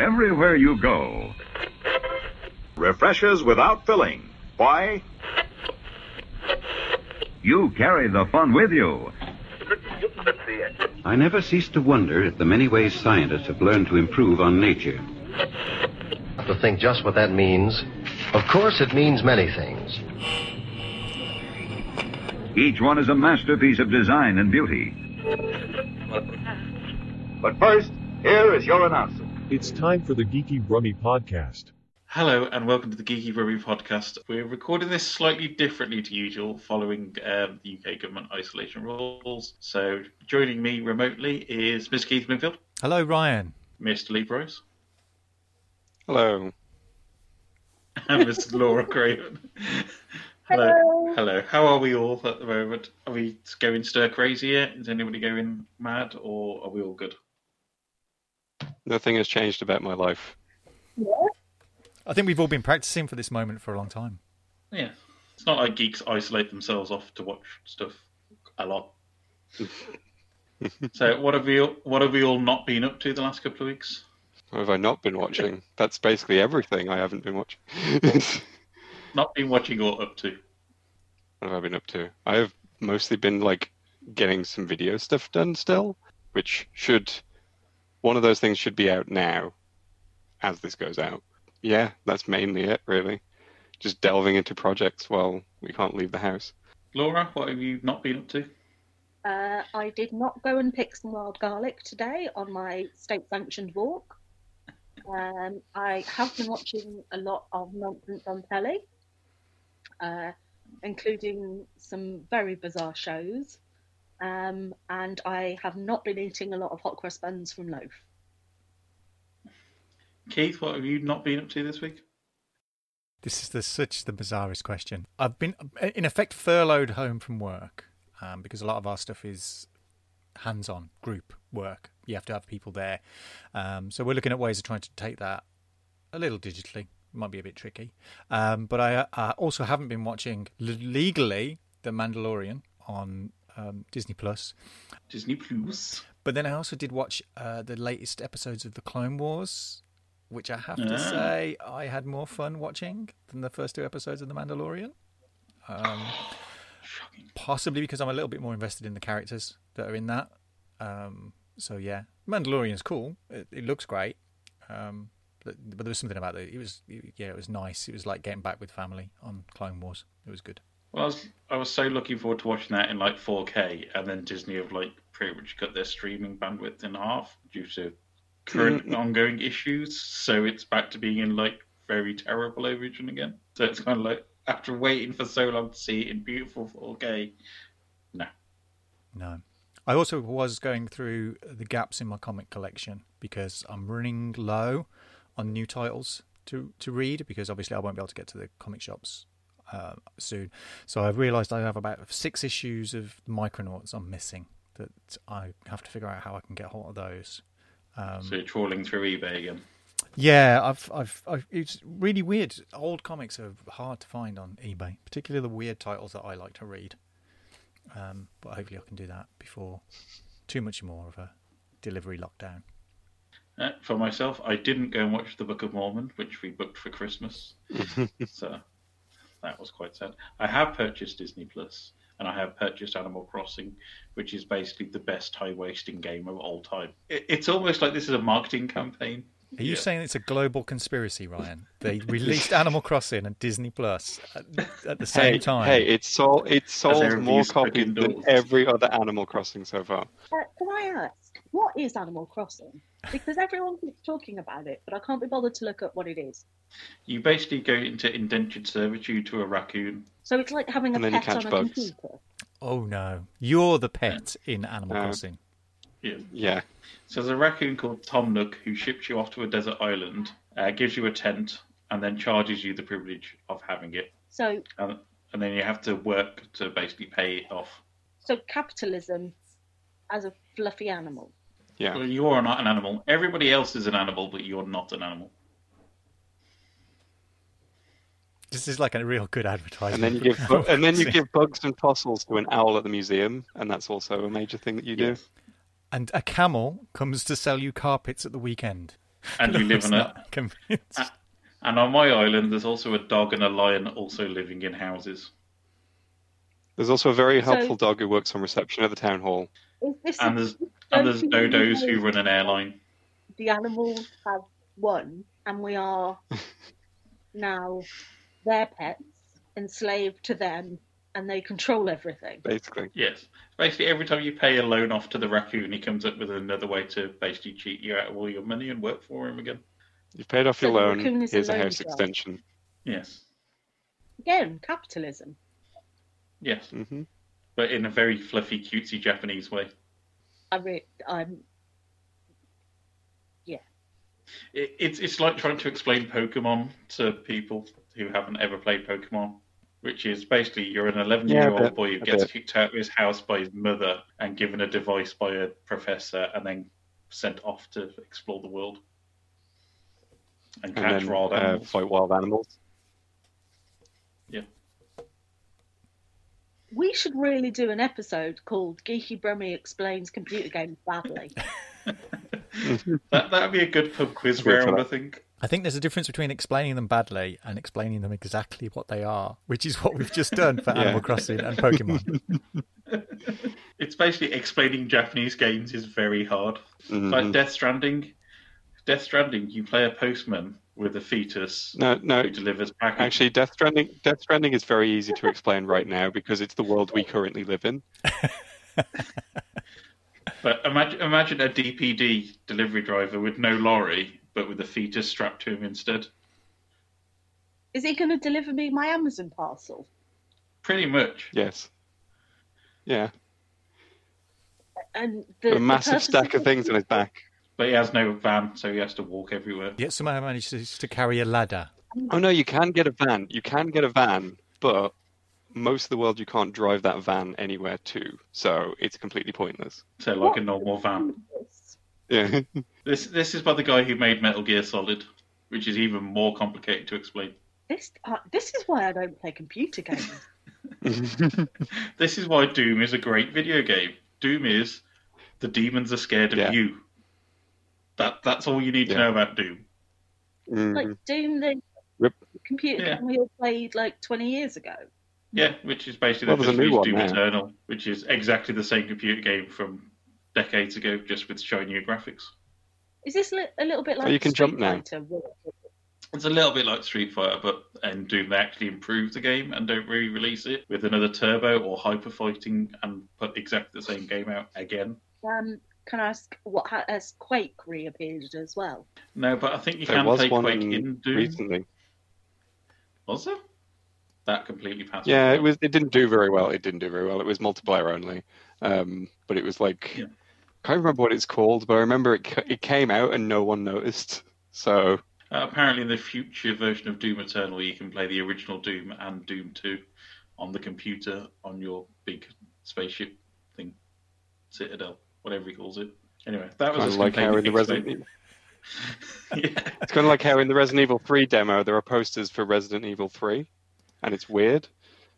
everywhere you go. Refreshes without filling. Why? You carry the fun with you. I never cease to wonder at the many ways scientists have learned to improve on nature. To think just what that means. Of course, it means many things. Each one is a masterpiece of design and beauty. But first, here is your announcer. It's time for the Geeky Brummy podcast. Hello and welcome to the Geeky Brummy podcast. We're recording this slightly differently to usual following um, the UK government isolation rules. So joining me remotely is Mr. Keith Bloomfield, Hello, Ryan. Mr. Lee Bryce, Hello. and Mrs. Laura Craven. Hello. Hello. How are we all at the moment? Are we going stir crazy yet? Is anybody going mad or are we all good? Nothing has changed about my life. I think we've all been practicing for this moment for a long time. Yeah. It's not like geeks isolate themselves off to watch stuff a lot. so what have we all, what have we all not been up to the last couple of weeks? What have I not been watching? That's basically everything I haven't been watching. Not been watching or up to. what have I been up to? I have mostly been like getting some video stuff done still, which should one of those things should be out now as this goes out. Yeah, that's mainly it really. Just delving into projects while we can't leave the house. Laura, what have you not been up to? Uh, I did not go and pick some wild garlic today on my state sanctioned walk. Um, I have been watching a lot of nonsense on telly, uh, including some very bizarre shows. Um, and I have not been eating a lot of hot cross buns from Loaf. Keith, what have you not been up to this week? This is the, such the bizarrest question. I've been, in effect, furloughed home from work um, because a lot of our stuff is hands-on group work. You have to have people there. Um, so we're looking at ways of trying to take that a little digitally. Might be a bit tricky. Um, but I, I also haven't been watching legally The Mandalorian on um, Disney Plus. Disney Plus. But then I also did watch uh, the latest episodes of the Clone Wars, which I have to Ah. say I had more fun watching than the first two episodes of The Mandalorian. Um, possibly because I'm a little bit more invested in the characters that are in that. Um, so yeah, The Mandalorian's cool. It, it looks great. Um, but, but there was something about it. It was yeah, it was nice. It was like getting back with family on Clone Wars. It was good. Well, I was I was so looking forward to watching that in like 4K, and then Disney have like pretty much cut their streaming bandwidth in half due to current mm-hmm. ongoing issues. So it's back to being in like very terrible overvision again. So it's kind of like after waiting for so long to see it in beautiful 4K, no. No. I also was going through the gaps in my comic collection because I'm running low on new titles to, to read because obviously I won't be able to get to the comic shops uh, soon. So I've realised I have about six issues of Micronauts I'm missing that I have to figure out how I can get hold of those. Um, So you're trawling through eBay again. yeah, I've, I've, I've, it's really weird. Old comics are hard to find on eBay, particularly the weird titles that I like to read. Um, but hopefully, I can do that before too much more of a delivery lockdown. Uh, for myself, I didn't go and watch the Book of Mormon, which we booked for Christmas. so that was quite sad. I have purchased Disney Plus, and I have purchased Animal Crossing, which is basically the best high wasting game of all time. It, it's almost like this is a marketing campaign. Are you Yeah. saying it's a global conspiracy, Ryan? They released Animal Crossing and Disney Plus at, at the same hey, time. hey, it sold it sold more copies than every other Animal Crossing so far. Uh, can I ask, what is Animal Crossing? Because everyone keeps talking about it, but I can't be bothered to look up what it is. You basically go into indentured servitude to a raccoon. So it's like having a And then you pet on catch a bugs. computer. Oh no, you're the pet in Animal Uh, Crossing. Yeah. Yeah. So there's a raccoon called Tom Nook who ships you off to a desert island, uh, gives you a tent, and then charges you the privilege of having it. So, And, and then you have to work to basically pay it off. so capitalism as a fluffy animal. Yeah. Well, you are not an animal. Everybody else is an animal, but you're not an animal. This is like a real good advertisement. And then you give and then you give bugs and fossils to an owl at the museum, and that's also a major thing that you do. And a camel comes to sell you carpets at the weekend. and you live It's in a. not convinced. And on my island, there's also a dog and a lion also living in houses. There's also a very So- helpful dog who works on reception at the town hall. Is this And there's and there's dodos who run an airline. the animals have won, and we are now their pets, enslaved to them, and they control everything. Basically, Yes. Basically, every time you pay a loan off to the raccoon, he comes up with another way to basically cheat you out of all your money and work for him again. you've paid off So your the loan. raccoon is a Here's a house shark. extension. Yes. Again, capitalism. Yes. hmm But in a very fluffy, cutesy Japanese way. I re- I'm It, it's it's like trying to explain Pokemon to people who haven't ever played Pokemon, which is basically you're an 11 year old bit, boy who gets bit. kicked out of his house by his mother and given a device by a professor and then sent off to explore the world and And catch then wild uh, animals. fight wild animals. We should really do an episode called Geeky Brummy Explains Computer Games Badly. That that'd be a good pub quiz round, I think. I think there's a difference between explaining them badly and explaining them exactly what they are, which is what we've just done for Yeah. Animal Crossing and Pokemon. It's basically explaining Japanese games is very hard. Mhm. Like Death Stranding. Death Stranding, you play a postman with a fetus No, no. who delivers packages. Actually, Death Stranding, Death Stranding is very easy to explain right now because it's the world we currently live in. But imagine, imagine a DPD delivery driver with no lorry, but with a fetus strapped to him instead. Is he going to deliver me my Amazon parcel? Pretty much. Yes. Yeah. And the, a massive purpose stack of things on his back. But he has no van, so he has to walk everywhere. Yet somehow manages to carry a ladder. Oh no, you can get a van. You can get a van, but most of the world you can't drive that van anywhere to, so it's completely pointless. So like a normal van. Yeah. This this is by the guy who made Metal Gear Solid, which is even more complicated to explain. This uh, this is why I don't play computer games. This is why Doom is a great video game. Doom is the demons are scared of Yeah. you. That that's all you need to Yeah. know about Doom. Mhm. like Doom, the Rip. computer Yeah. game we all played like 20 years ago. Yeah, which is basically Well, they've there's just a new one Doom now. Eternal, which is exactly the same computer game from decades ago, just with shinier graphics. Is this li- a little bit like you can Street jump now. Fighter? where- It's a little bit like Street Fighter, but and Doom they actually improve the game and don't re-release it with another turbo or hyper fighting and put exactly the same game out again. Um, can I ask what ha- has Quake reappeared as well? No, but I think you There can was play Quake in Doom. recently. Was there? That completely passed. Yeah, it was. It didn't do very well. It didn't do very well. It was multiplayer only, um, but it was like Yeah. can't remember what it's called, but I remember it. It came out and no one noticed. So Uh, apparently, in the future version of Doom Eternal, you can play the original Doom and Doom 2 on the computer on your big spaceship thing, Citadel, whatever he calls it. Anyway, that was kind of like how in the Resident. explained- yeah. It's kind of like how in the Resident Evil 3 demo there are posters for Resident Evil 3, and it's weird.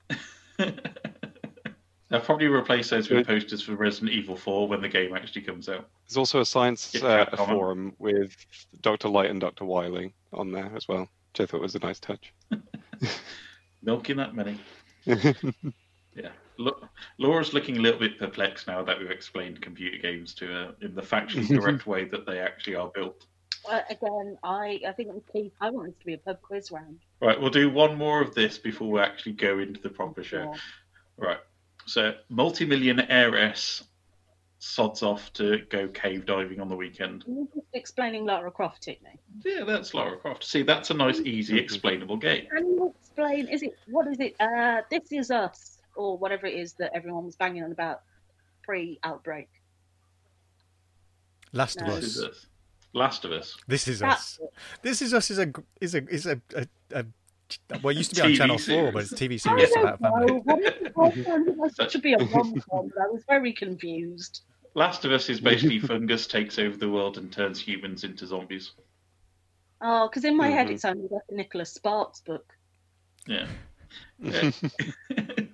They'll probably replace those with posters for Resident Evil 4 when the game actually comes out. There's also a science uh, Capcom. forum with Dr. Light and Dr. Wily on there as well, which I thought was a nice touch. Milking that many. Yeah. Look, Laura's looking a little bit perplexed now that we've explained computer games to her in the factually correct way that they actually are built. Uh, again, I I think I'm. I want this to be a pub quiz round. Right, we'll do one more of this before we actually go into the proper show. Yeah. Right. So, multi-million heiress sods off to go cave diving on the weekend. You just explaining Lara Croft to me? Yeah, that's Lara Croft. See, that's a nice, easy, explainable game. Can you explain? Is it what is it? Uh, this is us, or whatever it is that everyone was banging on about pre-outbreak. Last No. of Us. us. Last of Us. This is That's us. This is us is a is a is a, a, a well, it used to be on TV Channel Four, but it's a TV I series don't about family. know. What is it called? Should be a rom-com. I was very confused. Last of Us is basically fungus takes over the world and turns humans into zombies. Oh, because in my head Mhm. it sounded like a Nicholas Sparks book. Yeah. Yeah.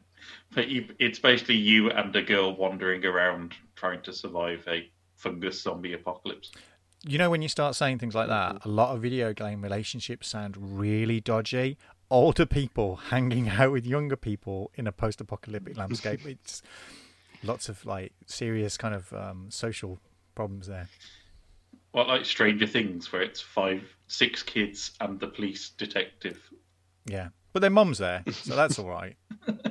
but you, it's basically you and a girl wandering around trying to survive a fungus zombie apocalypse. you know when you start saying things like that, a lot of video game relationships sound really dodgy. Older people hanging out with younger people in a post-apocalyptic landscape. It's lots of like serious kind of um, social problems there. What like Stranger Things, where it's five, six kids and the police detective. Yeah, but their mum's there, so that's all right.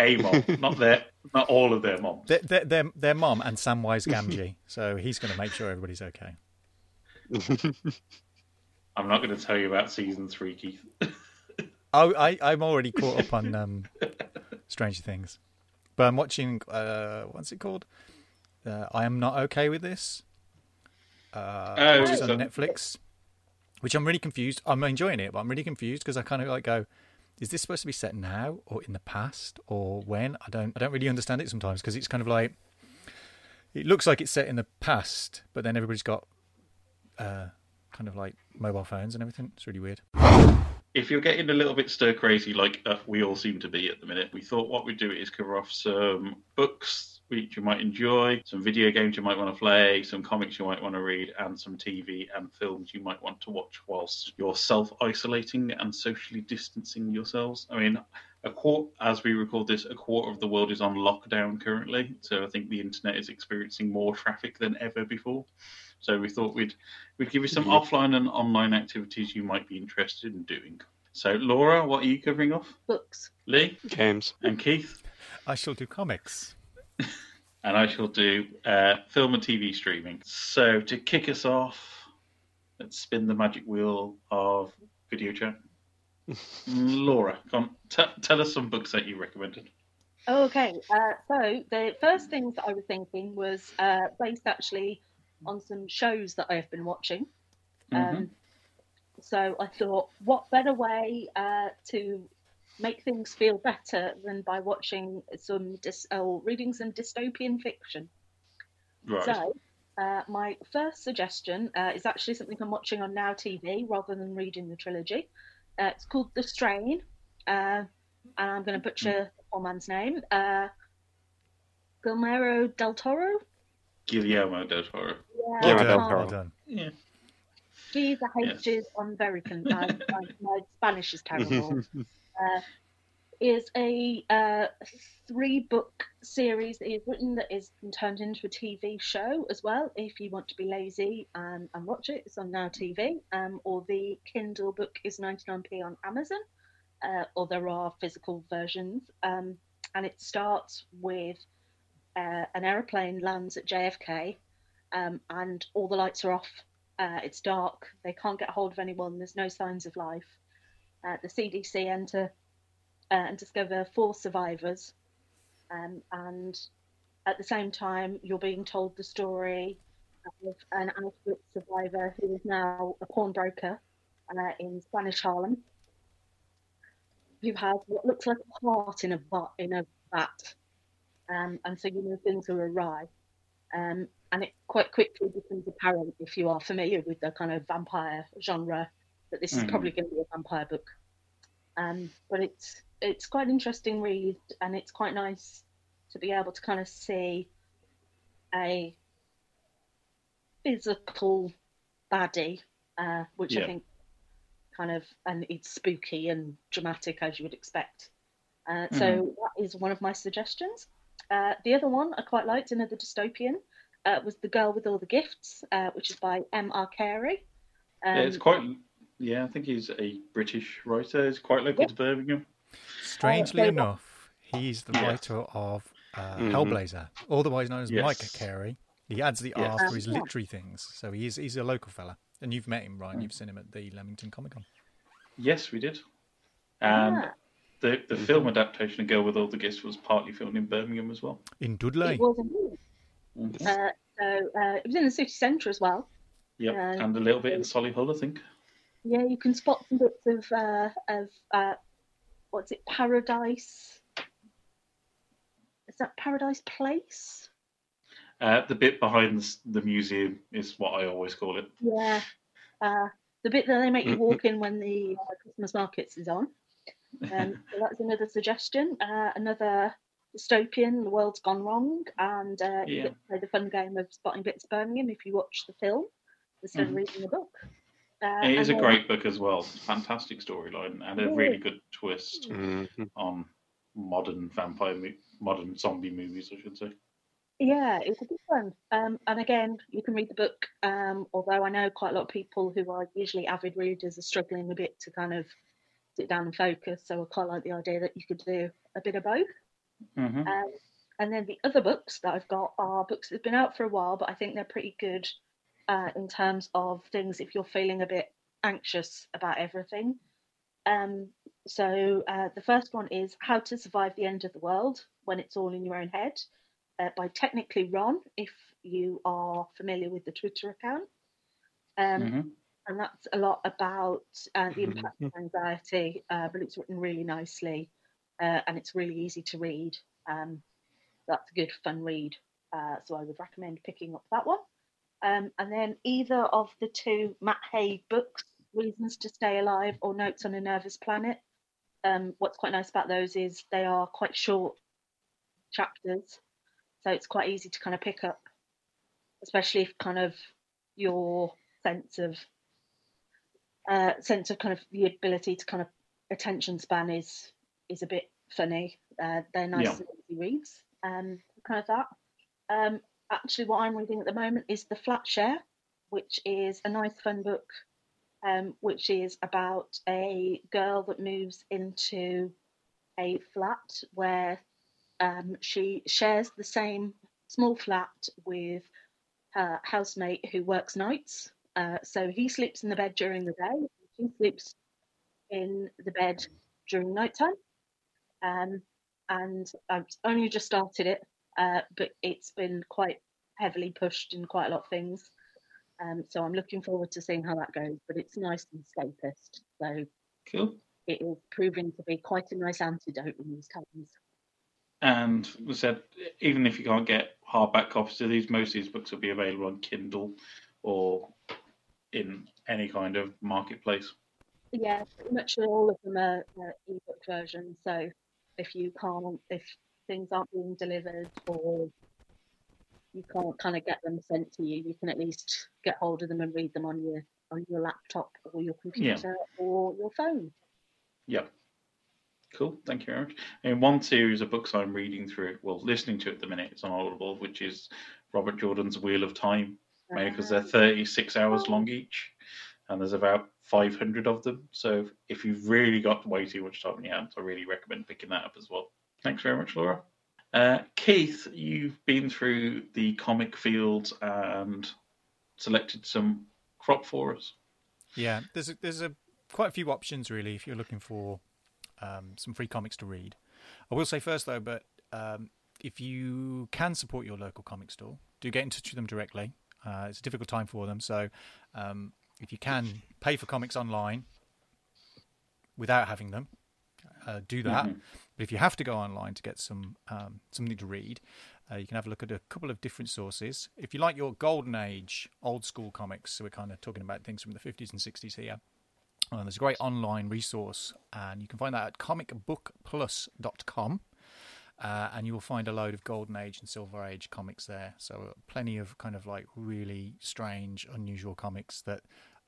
A mom, not their, not all of their moms. Their, their, their, their mom and Samwise Gamgee, so he's going to make sure everybody's okay. I'm not going to tell you about season three, Keith. Oh, I, I'm already caught up on um, Stranger Things, but I'm watching. Uh, what's it called? Uh, I am not okay with this. Uh, Oh, which is so- on Netflix. Which I'm really confused. I'm enjoying it, but I'm really confused because I kind of like go, is this supposed to be set now or in the past or when? I don't. I don't really understand it sometimes because it's kind of like it looks like it's set in the past, but then everybody's got uh, kind of like mobile phones and everything. It's really weird. if you're getting a little bit stir crazy, like uh, we all seem to be at the minute, we thought what we'd do is cover off some books which you might enjoy, some video games you might want to play, some comics you might want to read, and some TV and films you might want to watch whilst you're self isolating and socially distancing yourselves. I mean, a quarter, as we record this, a quarter of the world is on lockdown currently, so I think the internet is experiencing more traffic than ever before. So we thought we'd we'd give you some offline and online activities you might be interested in doing. So Laura, what are you covering off? Books. Lee Games. and Keith, I shall do comics. and I shall do uh, film and TV streaming. So to kick us off, let's spin the magic wheel of video chat. Laura, come t- tell us some books that you recommended. Okay, uh, so the first things that I was thinking was uh, based actually on some shows that I have been watching. Um, so I thought, what better way uh, to make things feel better than by watching some dis- or reading some dystopian fiction? Right. So, uh, my first suggestion uh, is actually something I'm watching on Now TV rather than reading the trilogy. Uh, it's called The Strain, uh, and I'm going to butcher the poor man's name. Uh, Guillermo del Toro. Guillermo del Toro. Yeah, Guillermo I del can't- Toro. Well done. Yeah. Geez, I hate Jews on American. I, I, my Spanish is terrible. Uh, is a uh, three book series that is written that is turned into a TV show as well. If you want to be lazy and, and watch it, it's on Now TV. Um, or the Kindle book is 99p on Amazon, uh, or there are physical versions. Um, and it starts with uh, an aeroplane lands at JFK, um, and all the lights are off. Uh, it's dark. They can't get hold of anyone. There's no signs of life. Uh, the CDC enter uh, and discover four survivors. Um, and at the same time, you're being told the story of an Auschwitz survivor who is now a pawnbroker uh, in Spanish Harlem, who has what looks like a heart in a vat. In a vat. Um, and so you know things are awry. Um, and it quite quickly becomes apparent if you are familiar with the kind of vampire genre that this is Mhm. probably going to be a vampire book. Um, but it's it's quite an interesting read, and it's quite nice to be able to kind of see a physical baddie, uh, which I think kind of and it's spooky and dramatic as you would expect. Uh, so that is one of my suggestions. Uh, the other one I quite liked, another dystopian, uh, was The Girl with All the Gifts, uh, which is by M.R. Carey. Um, yeah, it's quite. Yeah, I think he's a British writer. He's quite local Yeah. to Birmingham. Strangely so- enough, he's the Yeah. writer of uh, Mhm. Hellblazer, otherwise known as Yes. Mike Carey. He adds the Yes. R for his Um, yeah. literary things, so he's he's a local fella. And you've met him, Ryan. You've seen him at the Leamington Comic Con. Yes, we did. And Ah. the the film adaptation of Girl with All the Gifts was partly filmed in Birmingham as well. In Dudley. It was indeed. Mhm. Uh, so uh, it was in the city centre as well. Yep, Uh, and a little bit in Solihull, I think. Yeah, you can spot some bits of uh, of uh, what's it, Paradise? Is that Paradise Place? Uh, the bit behind the, museum is what I always call it. Yeah, uh, the bit that they make you walk in when the uh, Christmas markets is on. Um, so that's another suggestion. Uh, another dystopian, the world's gone wrong, and uh, you Yeah. to play the fun game of spotting bits of Birmingham if you watch the film. instead of reading the book. Uh, It is a great book as well. Fantastic storyline and a really good twist Mhm. on modern vampire, mo- modern zombie movies, I should say. Yeah, it's a good one. Um, and again, you can read the book. Um, although I know quite a lot of people who are usually avid readers are struggling a bit to kind of sit down and focus. So I quite like the idea that you could do a bit of both. hmm Um, and then the other books that I've got are books that have been out for a while, but I think they're pretty good uh, in terms of things if you're feeling a bit anxious about everything. Um, so uh, the first one is How to Survive the End of the World When It's All in Your Own Head uh, by Technically Ron, if you are familiar with the Twitter account. Um, hmm and that's a lot about uh, the impact of anxiety, uh, but it's written really nicely uh, and it's really easy to read. Um, that's a good, fun read. Uh, so I would recommend picking up that one. Um, and then either of the two Matt Haig books, Reasons to Stay Alive or Notes on a Nervous Planet. Um, what's quite nice about those is they are quite short chapters, so it's quite easy to kind of pick up, especially if kind of your sense of uh, sense of kind of the ability to kind of attention span is is a bit funny. Uh, they're nice Yeah. and easy reads. Um, kind of that. Um, actually, what I'm reading at the moment is The Flat Share, which is a nice, fun book, um, which is about a girl that moves into a flat where um, she shares the same small flat with her housemate who works nights. Uh, so he sleeps in the bed during the day. She sleeps in the bed during nighttime. Um, and I've only just started it, uh, but it's been quite heavily pushed in quite a lot of things. Um, so I'm looking forward to seeing how that goes. But it's nice and escapist, so Cool. it is proving to be quite a nice antidote in these times. And we said, even if you can't get hardback copies of these, most of these books will be available on Kindle or in any kind of marketplace. Yeah, pretty much all of them are, are ebook versions. So if you can't, if things aren't being delivered or you can't kind of get them sent to you, you can at least get hold of them and read them on your on your laptop or your computer or your phone. Yeah. Cool. Thank you very much. And one series of books I'm reading through, well, listening to at the minute, it's on Audible, which is Robert Jordan's Wheel of Time, because they're ah. 36 hours long oh. each, and there's about 500 of them. So if you've really got way too much time on your hands, I really recommend picking that up as well. Thanks very much, Laura. Uh, Keith, you've been through the comic field and selected some crop for us. Yeah, there's a, there's a quite a few options really if you're looking for um, some free comics to read. I will say first though, but um, if you can support your local comic store, do get in touch with them directly. Uh, it's a difficult time for them, so um, if you can pay for comics online without having them, uh, do that. Mhm. But if you have to go online to get some um, something to read, uh, you can have a look at a couple of different sources. If you like your golden age, old school comics, so we're kind of talking about things from the 50s and 60s here. Uh, there's a great online resource, and you can find that at comicbookplus.com. Uh, and you will find a load of golden age and silver age comics there. So plenty of kind of like really strange, unusual comics that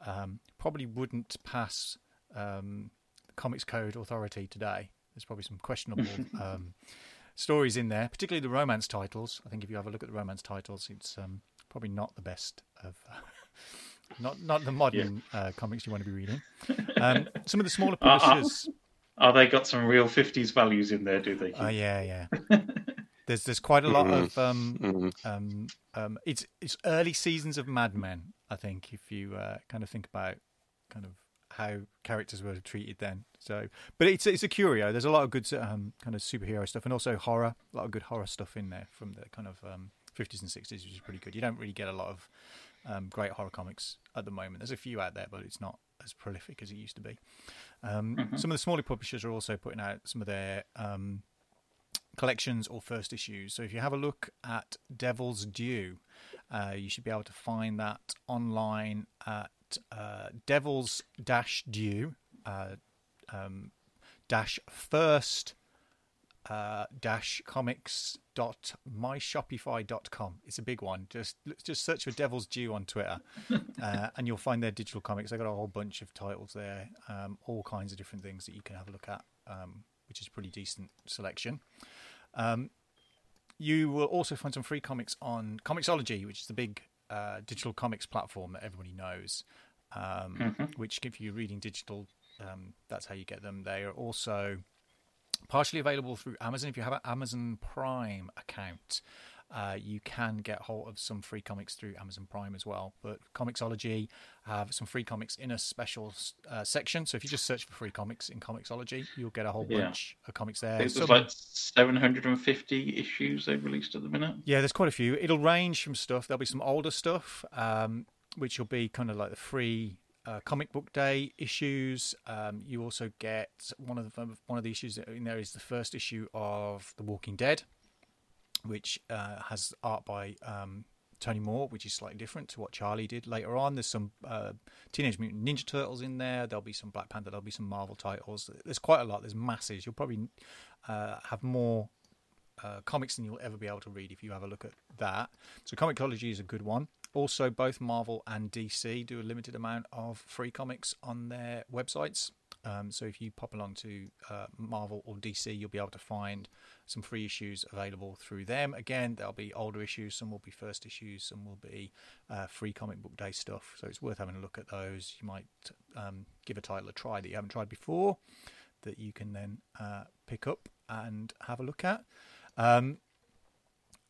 um, probably wouldn't pass um, Comics Code Authority today. There's probably some questionable um, stories in there, particularly the romance titles. I think if you have a look at the romance titles, it's um, probably not the best of. Not not the modern uh, comics you want to be reading. Um, some of the smaller Uh, uh, publishers. Oh, they got some real 50s values in there, do they? Oh yeah, yeah. There's there's quite a lot Mhm. of um, Mhm. um, um, it's it's early seasons of Mad Men. I think if you uh, kind of think about kind of how characters were treated then. So, but it's it's a curio. There's a lot of good um, kind of superhero stuff and also horror. A lot of good horror stuff in there from the kind of um, 50s and 60s, which is pretty good. You don't really get a lot of um, great horror comics at the moment. There's a few out there, but it's not as prolific as it used to be. Um, Mhm. Some of the smaller publishers are also putting out some of their um, collections or first issues. So if you have a look at Devil's Due, uh, you should be able to find that online at uh, Devil's Dash Due uh, um, dash first uh, dash comics dot myshopify.com. It's a big one. Just just search for Devil's Due on Twitter, uh, and you'll find their digital comics. they've got a whole bunch of titles there, um, all kinds of different things that you can have a look at, um, which is a pretty decent selection. Um, you will also find some free comics on Comixology, which is the big uh, digital comics platform that everybody knows, um, Mm-hmm. which if you're reading digital, um, that's how you get them. They are also partially available through Amazon. If you have an Amazon Prime account, uh, you can get hold of some free comics through Amazon Prime as well. But Comixology have some free comics in a special uh, section. So if you just search for free comics in Comixology, you'll get a whole Yeah. bunch of comics there. there's Some- like 750 issues they've released at the minute. yeah, there's quite a few. It'll range from stuff. There'll be some older stuff, um, which will be kind of like the free uh, comic book day issues. Um, you also get one of the one of the issues in there is the first issue of The Walking Dead, which uh, has art by um, Tony Moore, which is slightly different to what Charlie did later on. There's some uh, Teenage Mutant Ninja Turtles in there. There'll be some Black Panther. There'll be some Marvel titles. There's quite a lot. There's masses. You'll probably uh, have more uh, comics than you'll ever be able to read if you have a look at that. So Comixology is a good one. Also, both Marvel and DC do a limited amount of free comics on their websites. Um, so if you pop along to uh, Marvel or DC, you'll be able to find some free issues available through them. Again, there'll be older issues, some will be first issues, some will be uh, free comic book day stuff. So it's worth having a look at those. You might um, give a title a try that you haven't tried before, that you can then uh, pick up and have a look at. Um,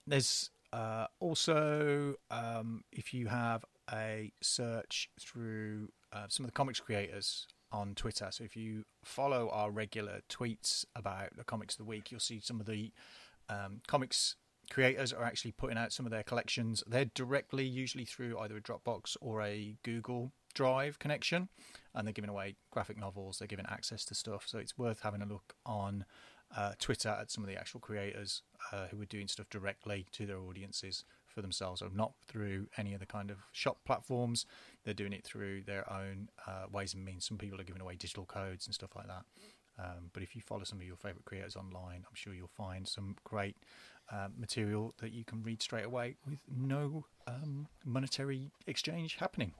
there's uh, also, um, if you have a search through uh, some of the comics creators on Twitter, so if you follow our regular tweets about the comics of the week, you'll see some of the um, comics creators are actually putting out some of their collections. They're directly, usually through either a Dropbox or a Google Drive connection, and they're giving away graphic novels. They're giving access to stuff, so it's worth having a look on uh, Twitter at some of the actual creators uh, who are doing stuff directly to their audiences for themselves, or not through any of the kind of shop platforms. They're doing it through their own uh, ways and means. Some people are giving away digital codes and stuff like that. Um, but if you follow some of your favourite creators online, I'm sure you'll find some great uh, material that you can read straight away with no um, monetary exchange happening.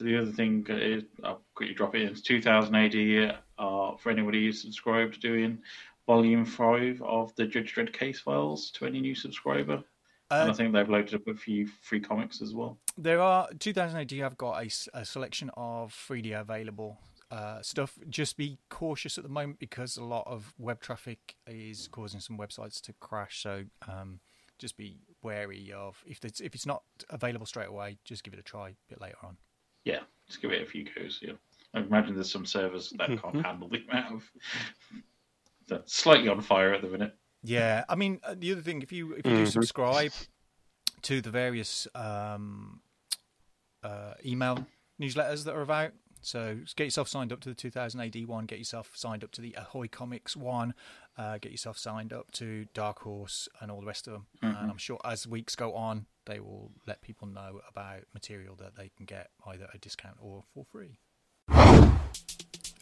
The other thing is, I'll quickly drop it in. It's 2000 AD uh, for anybody who's subscribed, doing volume five of the Judge Dredd case files to any new subscriber. and I Uh, think they've loaded up a few free comics as well. There are 2008. You have got a selection of 3D available uh, stuff. Just be cautious at the moment because a lot of web traffic is causing some websites to crash. So um, just be wary of if it's if it's not available straight away. Just give it a try a bit later on. Yeah, just give it a few goes. Yeah, I imagine there's some servers that can't handle the amount of that's slightly on fire at the minute. Yeah, I mean uh, the other thing, if you if you do subscribe to the various um, uh, email newsletters that are about, so get yourself signed up to the 2000 AD one, get yourself signed up to the Ahoy Comics one, uh, get yourself signed up to Dark Horse and all the rest of them. And I'm sure as weeks go on, they will let people know about material that they can get either a discount or for free.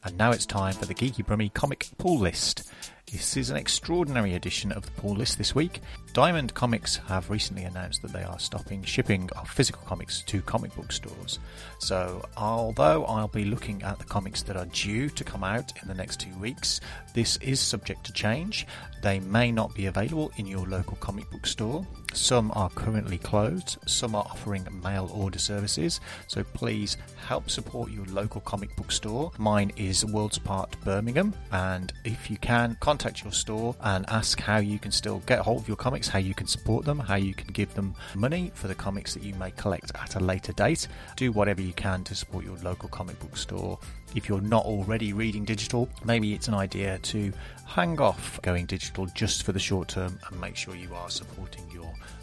And now it's time for the Geeky Brummy comic pull list. This is an extraordinary edition of the pull list this week. Diamond Comics have recently announced that they are stopping shipping of physical comics to comic book stores. So, although I'll be looking at the comics that are due to come out in the next two weeks, this is subject to change. They may not be available in your local comic book store. Some are currently closed, some are offering mail order services, so please help support your local comic book store. Mine is Worlds Apart Birmingham, and if you can, contact your store and ask how you can still get hold of your comics, how you can support them, how you can give them money for the comics that you may collect at a later date. Do whatever you can to support your local comic book store. If you're not already reading digital, maybe it's an idea to hang off going digital just for the short term and make sure you are supporting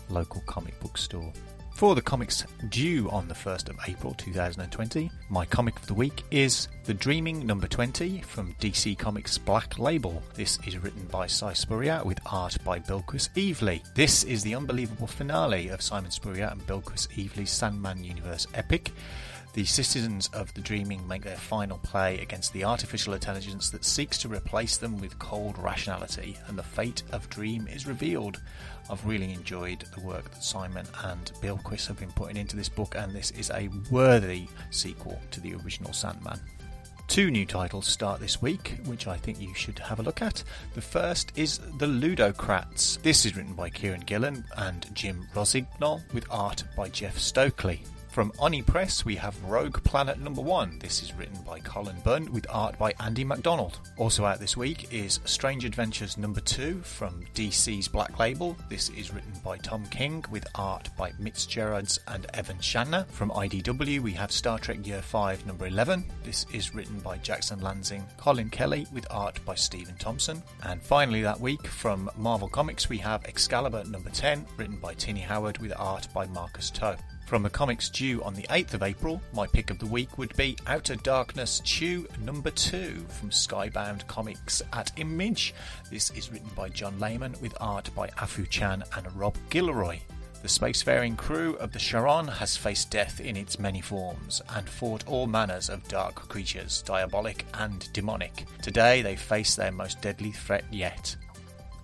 local comic book store. For the comics due on the 1st of April 2020, my comic of the week is The Dreaming Number 20 from DC Comics Black Label. This is written by Si Spurrier with art by Bilquis Evely. This is the unbelievable finale of Simon Spurrier and Bilquis Evely's Sandman Universe epic. The citizens of the Dreaming make their final play against the artificial intelligence that seeks to replace them with cold rationality, and the fate of Dream is revealed. I've really enjoyed the work that Simon and Bilquis have been putting into this book, and this is a worthy sequel to the original Sandman. Two new titles start this week, which I think you should have a look at. The first is The Ludocrats. This is written by Kieron Gillen and Jim Rossignol, with art by Jeff Stokely. From Oni Press, we have Rogue Planet Number One. This is written by Cullen Bunn with art by Andy MacDonald. Also out this week is Strange Adventures Number Two from DC's Black Label. This is written by Tom King with art by Mitch Gerads and Evan Shaner. From IDW, we have Star Trek Year 5 Number 11. This is written by Jackson Lansing, Collin Kelly with art by Stephen Thompson. And finally, that week from Marvel Comics, we have Excalibur Number 10, written by Tini Howard with art by Marcus To. From the comics due on the 8th of April, my pick of the week would be Outer Darkness Chew number 2 from Skybound Comics at Image. This is written by John Layman with art by Afu Chan and Rob Guillory. The spacefaring crew of the Charon has faced death in its many forms and fought all manners of dark creatures, diabolic and demonic. Today they face their most deadly threat yet.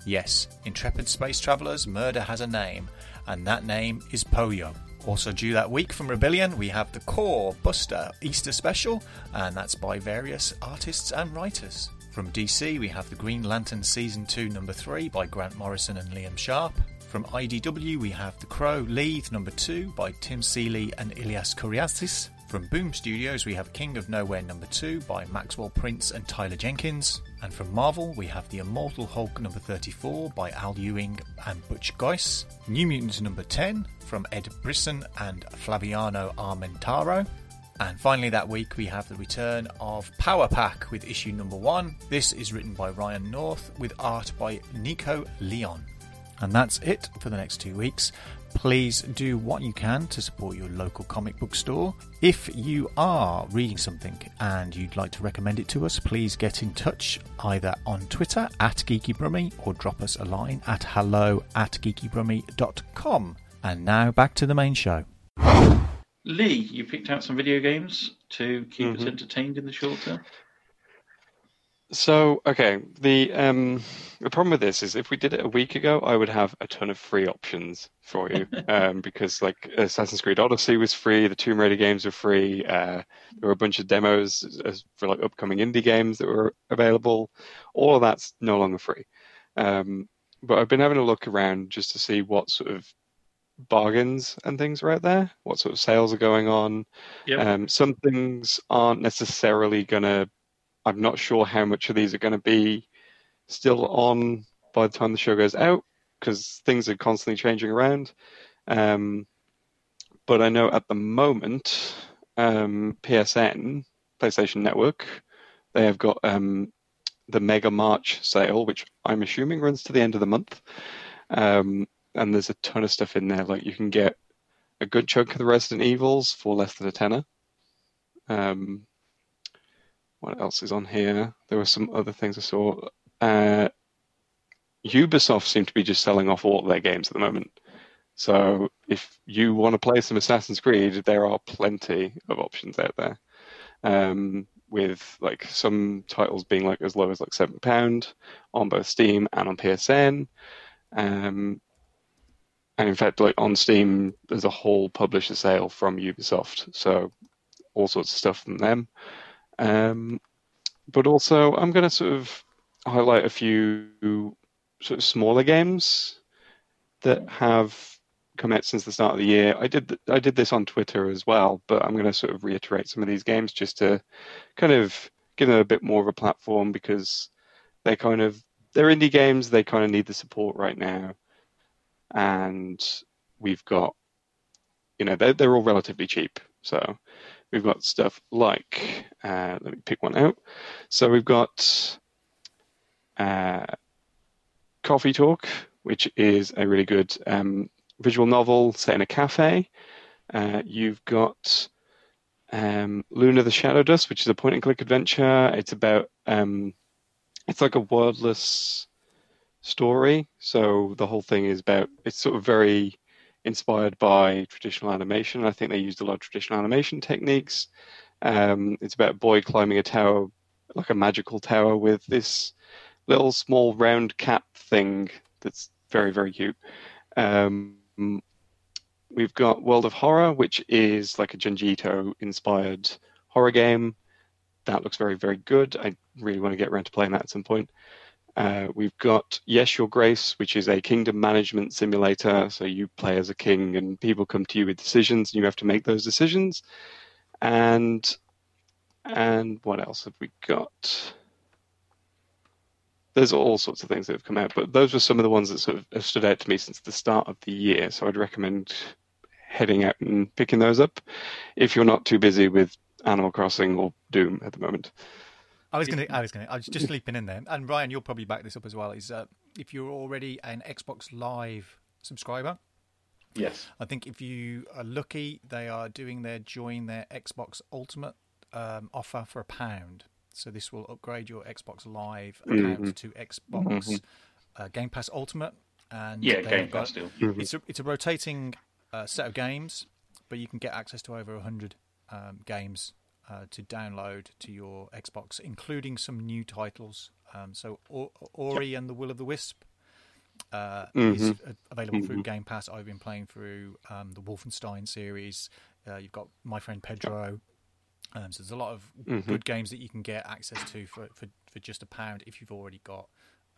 Yes, intrepid space travellers, murder has a name, and that name is Poyo. Also due that week from Rebellion, we have the Core Buster Easter Special, and that's by various artists and writers. From DC, we have the Green Lantern Season 2 Number 3 by Grant Morrison and Liam Sharp. From IDW, we have The Crow Lethe Number 2 by Tim Seeley and Ilias Kyriazis. From Boom Studios, we have King of Nowhere number 2 by Maxwell Prince and Tyler Jenkins. And from Marvel, we have The Immortal Hulk number 34 by Al Ewing and Butch Guice. New Mutants number 10 from Ed Brisson and Flaviano Armentaro. And finally, that week, we have the return of Power Pack with issue number 1. This is written by Ryan North with art by Nico Leon. And that's it for the next two weeks. Please do what you can to support your local comic book store. If you are reading something and you'd like to recommend it to us, please get in touch either on Twitter at GeekyBrummy or drop us a line at hello at geekybrummy.com. And now back to the main show. Lee, you picked out some video games to keep Mhm. us entertained in the short term. So okay, the um the problem with this is if we did it a week ago, I would have a ton of free options for you, um, because like Assassin's Creed Odyssey was free, the Tomb Raider games were free, uh, there were a bunch of demos for like upcoming indie games that were available. All of that's no longer free. Um, but I've been having a look around just to see what sort of bargains and things are out there, what sort of sales are going on. Yep. Um, some things aren't necessarily gonna I'm not sure how much of these are going to be still on by the time the show goes out because things are constantly changing around. Um, but I know at the moment, um, PSN, PlayStation Network, they have got um, the Mega March sale, which I'm assuming runs to the end of the month. Um, and there's a ton of stuff in there. Like you can get a good chunk of the Resident Evils for less than a tenner. Um, what else is on here? There were some other things I saw. Uh, Ubisoft seem to be just selling off all of their games at the moment. So if you want to play some Assassin's Creed, there are plenty of options out there. Um, with like some titles being like as low as like seven pound on both Steam and on PSN. Um, and in fact, like on Steam, there's a whole publisher sale from Ubisoft, so all sorts of stuff from them. Um, but also, I'm going to sort of highlight a few sort of smaller games that have come out since the start of the year. I did I did this on Twitter as well, but I'm going to sort of reiterate some of these games just to kind of give them a bit more of a platform because they kind of they're indie games. They kind of need the support right now, and we've got you know they're they're all relatively cheap, so. We've got stuff like, uh, let me pick one out. So we've got uh, Coffee Talk, which is a really good um, visual novel set in a cafe. Uh, you've got um, Luna the Shadow Dust, which is a point and click adventure. It's about, um, it's like a wordless story. So the whole thing is about, it's sort of very inspired by traditional animation. I think they used a lot of traditional animation techniques. Um, it's about a boy climbing a tower, like a magical tower, with this little small round cap thing that's very very cute. Um, we've got World of Horror, which is like a Junji Ito inspired horror game. That looks very very good. I really want to get around to playing that at some point. Uh, we've got Yes, Your Grace, which is a kingdom management simulator. So you play as a king, and people come to you with decisions, and you have to make those decisions. And and what else have we got? There's all sorts of things that have come out, but those were some of the ones that sort of have stood out to me since the start of the year. So I'd recommend heading out and picking those up if you're not too busy with Animal Crossing or Doom at the moment. I was gonna, I was gonna, I was just leaping in there, and Ryan, you'll probably back this up as well. Is uh, if you're already an Xbox Live subscriber, Yes. I think if you are lucky, they are doing their join their Xbox Ultimate um, offer for a pound. So this will upgrade your Xbox Live account Mhm. to Xbox Mhm. uh, Game Pass Ultimate, and Yeah, Game got- Pass still. Mhm. It's a it's a rotating uh, set of games, but you can get access to over hundred um, games uh, to download to your Xbox, including some new titles. Um, so o- Ori and the Will of the Wisp uh, is Mhm. a- available through Mhm. Game Pass. I've been playing through um, the Wolfenstein series. Uh, you've got My Friend Pedro. Um, so there's a lot of Mhm. good games that you can get access to for, for, for just a pound if you've already got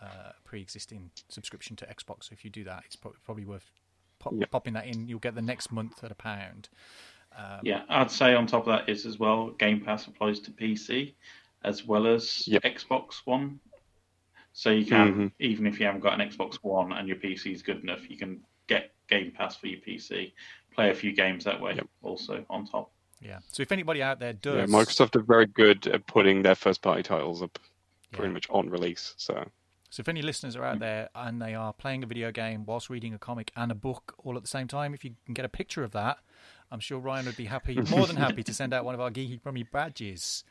uh, a pre-existing subscription to Xbox. So if you do that, it's pro- probably worth pop, Yeah. popping that in. You'll get the next month at a pound. Um, Yeah, I'd say on top of that is as well, Game Pass applies to PC as well as Yep. Xbox One. So you can, Mhm. even if you haven't got an Xbox One and your PC is good enough, you can get Game Pass for your PC, play a few games that way Yep. also on top. Yeah. So if anybody out there does, Yeah, Microsoft are very good at putting their first party titles up pretty Yeah. much on release. So So if any listeners are out there and they are playing a video game whilst reading a comic and a book all at the same time, if you can get a picture of that, I'm sure Ryan would be happy, more than happy, to send out one of our geeky brummy badges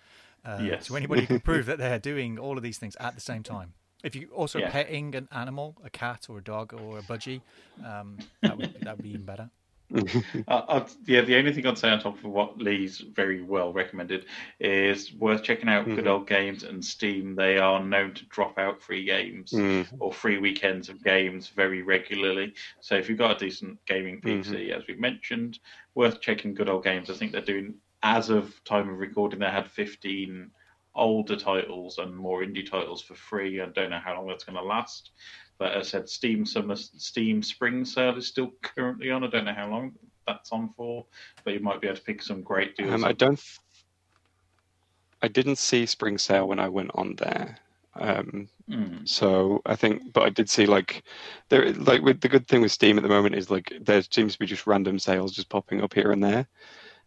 uh, Yes. to anybody who can prove that they're doing all of these things at the same time. If you also Yeah. petting an animal, a cat or a dog or a budgie, um, that would that would be even better. Uh, yeah, the only thing I'd say on top of what Lee's very well recommended is worth checking out Good Mhm. Old Games and Steam. They are known to drop out free games Mm. or free weekends of games very regularly. So if you've got a decent gaming PC, as we've mentioned, worth checking Good Old Games. I think they're doing, as of time of recording, they had 15 older titles and more indie titles for free. I don't know how long that's going to last. But as I said, Steam summer, Steam spring sale is still currently on. I don't know how long that's on for, but you might be able to pick some great deals. um, I don't. I didn't see spring sale when I went on there. Um, Mm. So I think, but I did see like there, like with the good thing with Steam at the moment is like there seems to be just random sales just popping up here and there.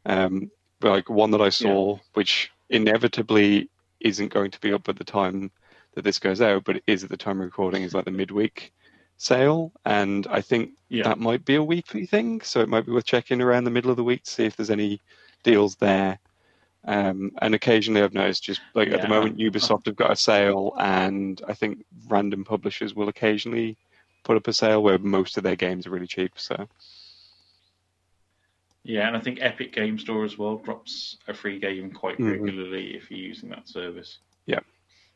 Um, but like one that I saw, which inevitably isn't going to be up at the time that this goes out, but it is at the time of recording, is like the midweek sale, and I think Yeah. that might be a weekly thing, so it might be worth checking around the middle of the week to see if there's any deals there. Um, and occasionally, I've noticed just like at the moment, Ubisoft have got a sale, and I think random publishers will occasionally put up a sale where most of their games are really cheap. So Yeah, and I think Epic Game Store as well drops a free game quite Mhm. regularly if you're using that service. yeah,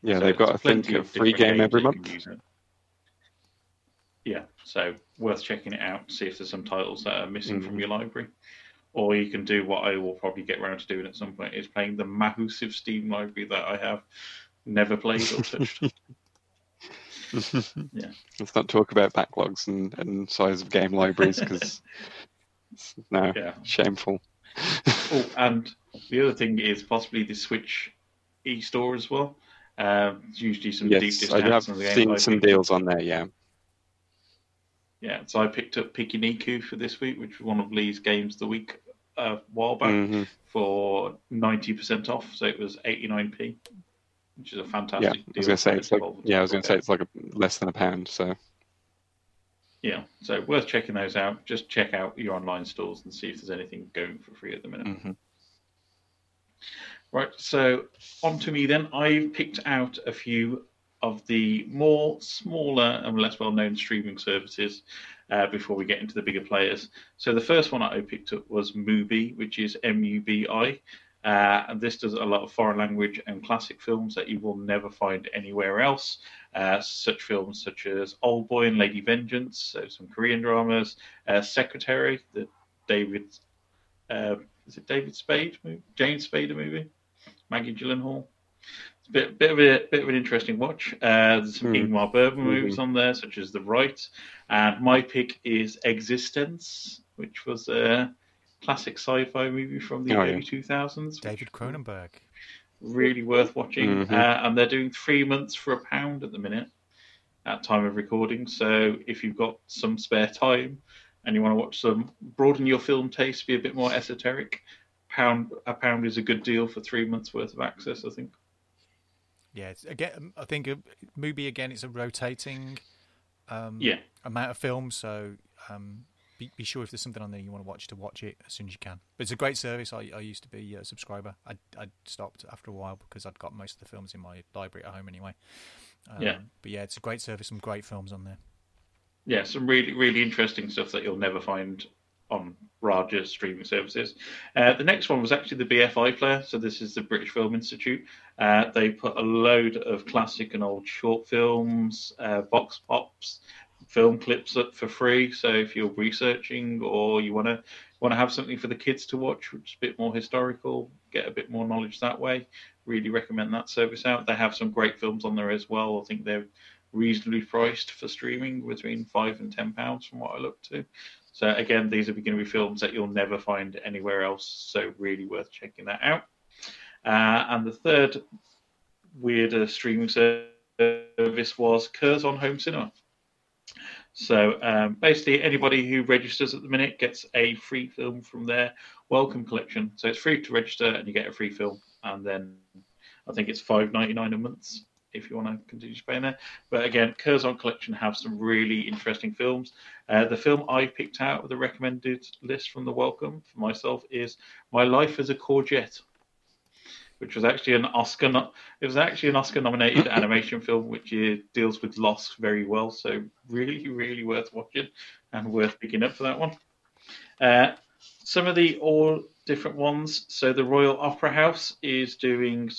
So they've got I think a of free game every games that you month. can use it. Yeah, so worth checking it out. To see if there's some titles that are missing from Mhm. your library, or you can do what I will probably get around to doing at some point: is playing the massive Steam library that I have never played or touched. Yeah. Let's not talk about backlogs and, and size of game libraries because no, yeah. shameful. Oh, and the other thing is possibly the Switch e-store as well. It's usually some deep yes, I have on the games seen some deals on there. Yeah, Yeah, so I picked up Pikiniku for this week, which was one of Lee's games of the week a while back Mhm. for 90% off. So it was 89p, which is a fantastic yeah. I deal. was gonna say it's like yeah, I was gonna say it's like a, less than a pound. So Yeah, so worth checking those out. Just check out your online stores and see if there's anything going for free at the minute. mhm. Right, so on to me then. I've picked out a few of the more smaller and less well known streaming services uh, before we get into the bigger players. So the first one I picked up was Mubi, which is M U B I. Uh, and this does a lot of foreign language and classic films that you will never find anywhere else. Uh, such films such as Old Boy and Lady Vengeance, so some Korean dramas, uh, Secretary, the David, uh, is it David Spade? James Spade movie? Maggie Gyllenhaal. It's a bit, bit of a bit of an interesting watch. Uh, there's some Mm. Ingmar Bergman movies Mhm. on there, such as The Rite, and my pick is eXistenZ, which was a classic sci-fi movie from the Oh, yeah. early 2000s. David Cronenberg. Really worth watching, Mhm. uh, and they're doing three months for a pound at the minute at time of recording. So if you've got some spare time and you want to watch some, broaden your film taste, be a bit more esoteric, pound a pound is a good deal for three months worth of access. I think. Yeah, it's, again, I think a movie again. It's a rotating um, Yeah. amount of films, so um, be, be sure if there's something on there you want to watch to watch it as soon as you can. But it's a great service. I, I used to be a subscriber. I I stopped after a while because I'd got most of the films in my library at home anyway. Um, Yeah. But yeah, it's a great service. Some great films on there. yeah, some really, really interesting stuff that you'll never find on larger streaming services. Uh, the next one was actually the BFI player. So this is the British Film Institute. Uh, they put a load of classic and old short films, uh, vox pops, film clips up for free. So if you're researching or you want to want to have something for the kids to watch, which is a bit more historical, get a bit more knowledge that way, really recommend that service out. They have some great films on there as well. I think they're reasonably priced for streaming between five and ten pounds from what I looked to. So again, these are going to be films that you'll never find anywhere else. So really worth checking that out. Uh, and the third weirder streaming service was Curzon Home Cinema. So um, basically, anybody who registers at the minute gets a free film from their welcome collection. So it's free to register, and you get a free film. And then I think it's five ninety nine a month if you want to continue paying there. But again, Curzon Collection have some really interesting films. Uh, the film I picked out of the recommended list from the welcome for myself is My Life as a Courgette, which was actually an Oscar. No- it was actually an Oscar-nominated animation film, which deals with loss very well. So really, really worth watching and worth picking up for that one. Uh, some of the all different ones. So the Royal Opera House is doing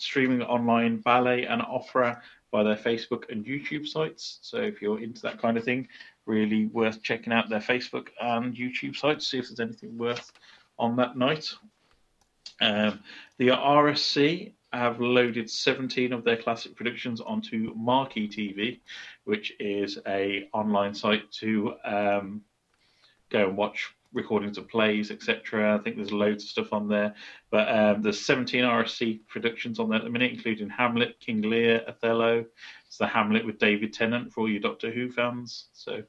streaming online ballet and opera by their Facebook and YouTube sites. So if you're into that kind of thing, really worth checking out their Facebook and YouTube sites, see if there's anything worth on that night. Um, the RSC have loaded 17 of their classic productions onto Marquee TV, which is a online site to um, go and watch recordings of plays, etc. I think there's loads of stuff on there. But um, there's 17 RSC productions on there at the minute, including Hamlet, King Lear, Othello. It's the Hamlet with David Tennant for all you Doctor Who fans. So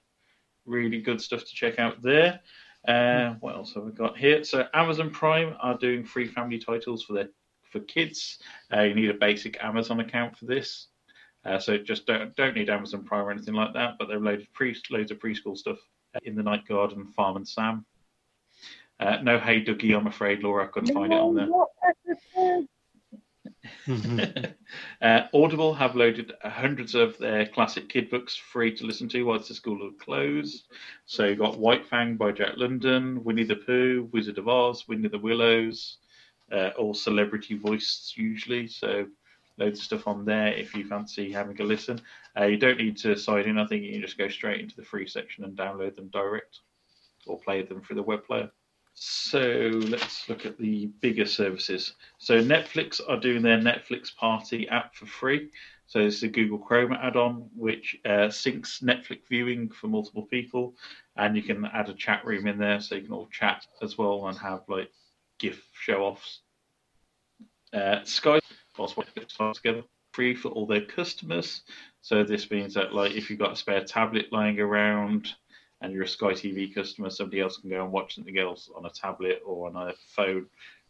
really good stuff to check out there. Uh, what else have we got here? So Amazon Prime are doing free family titles for their for kids. Uh, you need a basic Amazon account for this. Uh, so just don't don't need Amazon Prime or anything like that. But they've loaded pre loads of preschool stuff in the Night Garden, Fireman Sam. Uh, no Hey Duggee, I'm afraid, Laura. Couldn't find it on there. uh, Audible have loaded hundreds of their classic kid books free to listen to whilst the school are closed. So you've got White Fang by Jack London, Winnie the Pooh, Wizard of Oz, Wind in the Willows, uh, all celebrity voiced usually. So loads of stuff on there if you fancy having a listen. Uh, you don't need to sign in. I think you can just go straight into the free section and download them direct or play them through the web player. So let's look at the bigger services. So Netflix are doing their Netflix Party app for free. So is a Google Chrome add-on which uh, syncs Netflix viewing for multiple people, and you can add a chat room in there so you can all chat as well and have like GIF show-offs. Uh, Sky whilst watching Netflix together free for all their customers. So this means that like if you've got a spare tablet lying around and you're a Sky TV customer, somebody else can go and watch something else on a tablet or on a phone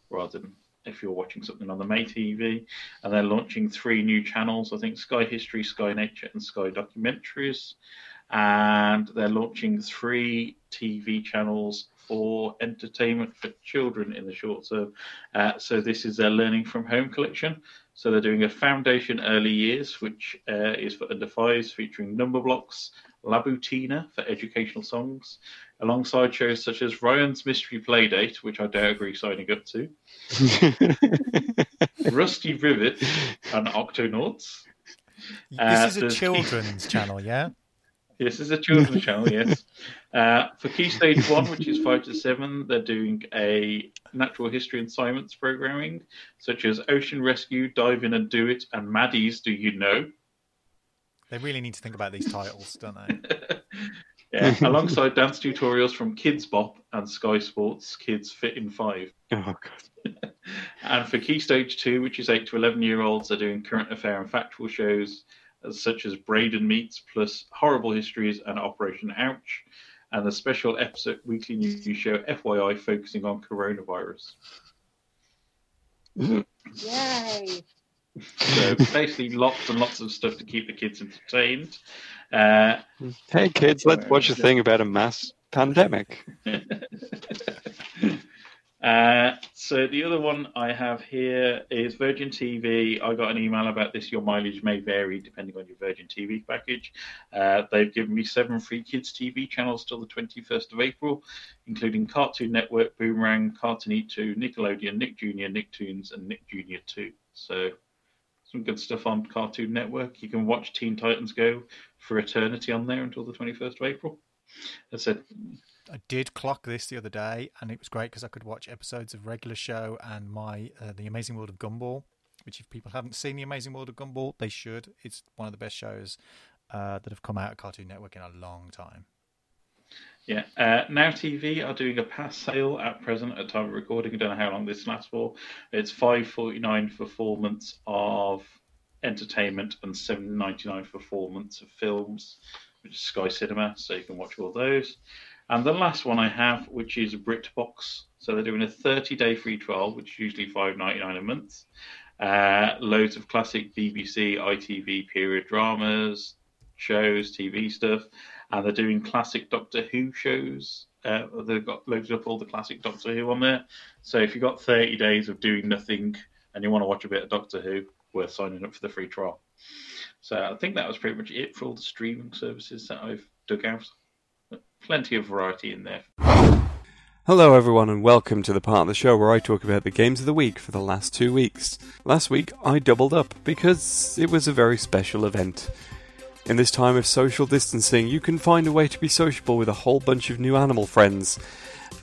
rather than if you're watching something on the May TV. And they're launching three new channels I think Sky History, Sky Nature, and Sky Documentaries. And they're launching three TV channels for entertainment for children in the short term. Uh, so this is their Learning from Home collection. So they're doing a Foundation Early Years, which uh, is for under fives, featuring Numberblocks, Labutina for educational songs, alongside shows such as Ryan's Mystery Playdate, which I dare agree signing up to, Rusty Rivet, and Octonauts. Uh, This is a children's channel, yeah? This is a children's channel, yes. Uh, for Key Stage 1, which is 5 to 7, they're doing a natural history and science programming, such as Ocean Rescue, Dive In and Do It, and Maddie's Do You Know? They really need to think about these titles, don't they? Yeah, alongside dance tutorials from Kidz Bop and Sky Sports Kids Fit in 5. Oh god. And for Key Stage 2, which is 8 to 11 year olds, they're doing current affair and factual shows such as Braden Meets plus Horrible Histories and Operation Ouch, and the special episode weekly news show FYI focusing on coronavirus. Yay! So basically, lots and lots of stuff to keep the kids entertained. Uh, Hey kids, let's watch a thing about a mass pandemic. Uh, so the other one I have here is Virgin TV. I got an email about this. Your mileage may vary depending on your Virgin TV package. Uh, they've given me seven free kids TV channels till the 21st of April, including Cartoon Network, Boomerang, Cartoonito, Nickelodeon, Nick Jr., Nicktoons, and Nick Jr. 2. So some good stuff on Cartoon Network. You can watch Teen Titans Go for eternity on there until the 21st of April. As I said, I did clock this the other day, and it was great because I could watch episodes of regular show and my uh, The Amazing World of Gumball. Which, if people haven't seen The Amazing World of Gumball, they should. It's one of the best shows uh, that have come out of Cartoon Network in a long time. Yeah. Uh, now TV are doing a pass sale at present at time of recording. I don't know how long this lasts for. It's five forty nine for four months of entertainment and seven ninety nine for four months of films, which is Sky Cinema, so you can watch all those. And the last one I have, which is BritBox. So they're doing a thirty day free trial, which is usually five ninety nine a month. Uh, loads of classic BBC, ITV period dramas, shows, TV stuff, and they're doing classic Doctor Who shows. Uh, they've got loaded up all the classic Doctor Who on there. So if you've got 30 days of doing nothing and you want to watch a bit of Doctor Who, worth signing up for the free trial. So I think that was pretty much it for all the streaming services that I've dug out. Plenty of variety in there. Hello, everyone, and welcome to the part of the show where I talk about the games of the week for the last two weeks. Last week, I doubled up because it was a very special event. In this time of social distancing, you can find a way to be sociable with a whole bunch of new animal friends,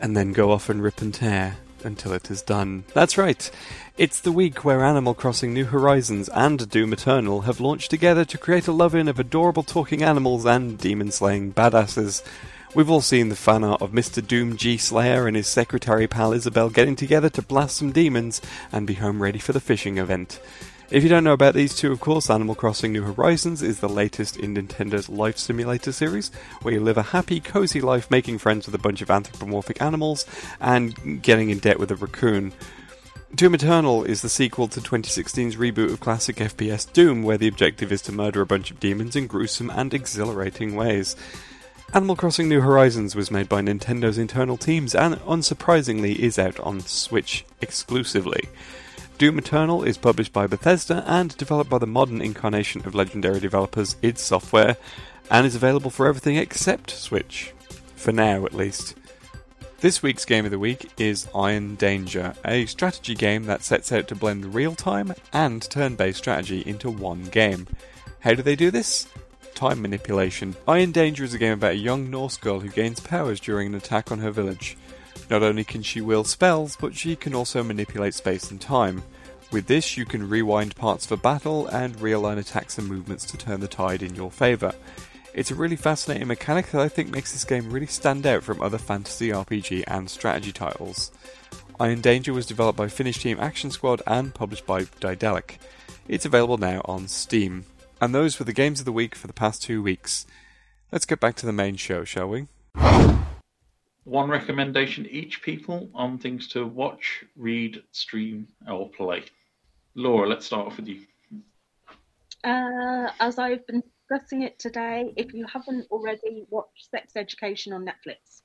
and then go off and rip and tear until it is done. That's right. It's the week where Animal Crossing New Horizons and Doom Eternal have launched together to create a love-in of adorable talking animals and demon-slaying badasses. We've all seen the fan art of Mr. Doom G Slayer and his secretary pal Isabelle getting together to blast some demons and be home ready for the fishing event. If you don't know about these two, of course, Animal Crossing New Horizons is the latest in Nintendo's Life Simulator series, where you live a happy, cozy life making friends with a bunch of anthropomorphic animals and getting in debt with a raccoon. Doom Eternal is the sequel to 2016's reboot of classic FPS Doom, where the objective is to murder a bunch of demons in gruesome and exhilarating ways. Animal Crossing New Horizons was made by Nintendo's internal teams and, unsurprisingly, is out on Switch exclusively. Doom Eternal is published by Bethesda and developed by the modern incarnation of legendary developers id Software, and is available for everything except Switch. For now, at least. This week's game of the week is Iron Danger, a strategy game that sets out to blend real time and turn based strategy into one game. How do they do this? Time manipulation. Iron Danger is a game about a young Norse girl who gains powers during an attack on her village. Not only can she wield spells, but she can also manipulate space and time. With this, you can rewind parts a battle and realign attacks and movements to turn the tide in your favour. It's a really fascinating mechanic that I think makes this game really stand out from other fantasy RPG and strategy titles. Iron Danger was developed by Finnish team Action Squad and published by Daedalic. It's available now on Steam. And those were the games of the week for the past two weeks. Let's get back to the main show, shall we? One recommendation each, people, on things to watch, read, stream, or play. Laura, let's start off with you. Uh, as I've been discussing it today, if you haven't already watched Sex Education on Netflix,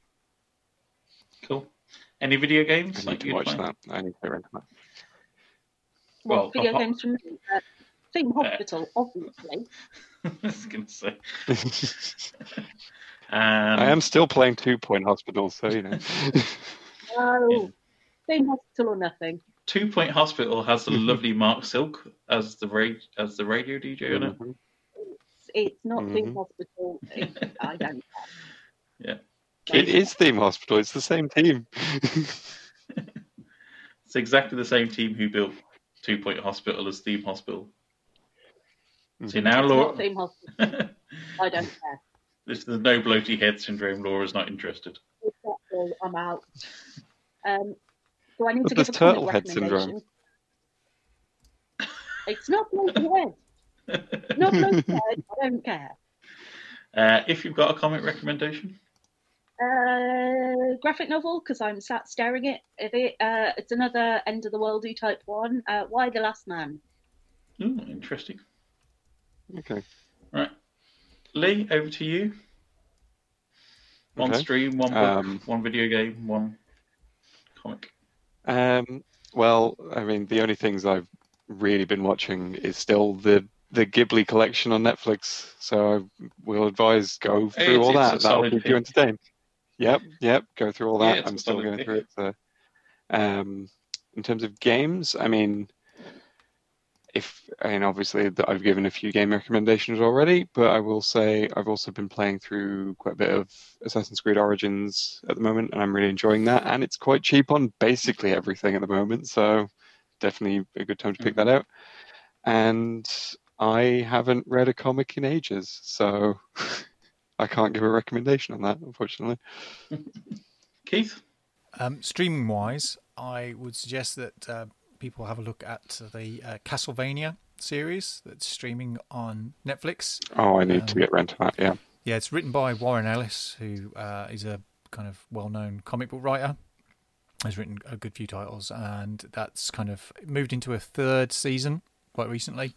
Cool. Any video games? I games? need like to watch play? that. I need to rent that. Well, video apart- games from me, uh, Theme Hospital, obviously. I was going to say. I am still playing Two Point Hospital, so you know. No, same hospital or nothing. Two Point Hospital has the lovely Mark Silk as the ra- as the radio DJ on it. It's, it's not Mhm. Theme Hospital. It, I don't. Yeah. It is Theme Hospital. It's the same team. It's exactly the same team who built Two Point Hospital as Theme Hospital. See Mhm. now, It's Laura. not Theme Hospital. I don't care. This is the no bloaty head syndrome. Laura's not interested. Exactly, I'm out. Um, do I need But to there's give a comic turtle head syndrome. It's not bloated head. Not bloated head. I don't care. Uh, if you've got a comic recommendation, Uh, graphic novel because I'm sat staring at it. Uh, it's another end of the worldy type one. Uh, Y: The Last Man? Ooh, interesting. Okay. Right, Lee, over to you. One Okay. stream, one book, Um, one video game, one comic. Um, well, I mean, the only things I've really been watching is still the the Ghibli collection on Netflix. So I will advise go through It's- all that. That'll solid keep you entertained. Yep, yep. Go through all that. it's I'm still going pick. through it. So, um, in terms of games, I mean, if and obviously, that I've given a few game recommendations already, but I will say I've also been playing through quite a bit of Assassin's Creed Origins at the moment, and I'm really enjoying that. And it's quite cheap on basically everything at the moment, so definitely a good time to pick that out. And I haven't read a comic in ages, so I can't give a recommendation on that, unfortunately. Keith, Um, streaming wise, I would suggest that uh, people have a look at the uh, Castlevania series that's streaming on Netflix. Oh, I need to Um, get round to that. Yeah. Yeah, it's written by Warren Ellis, who uh, is a kind of well-known comic book writer. Has written a good few titles, and that's kind of moved into a third season quite recently,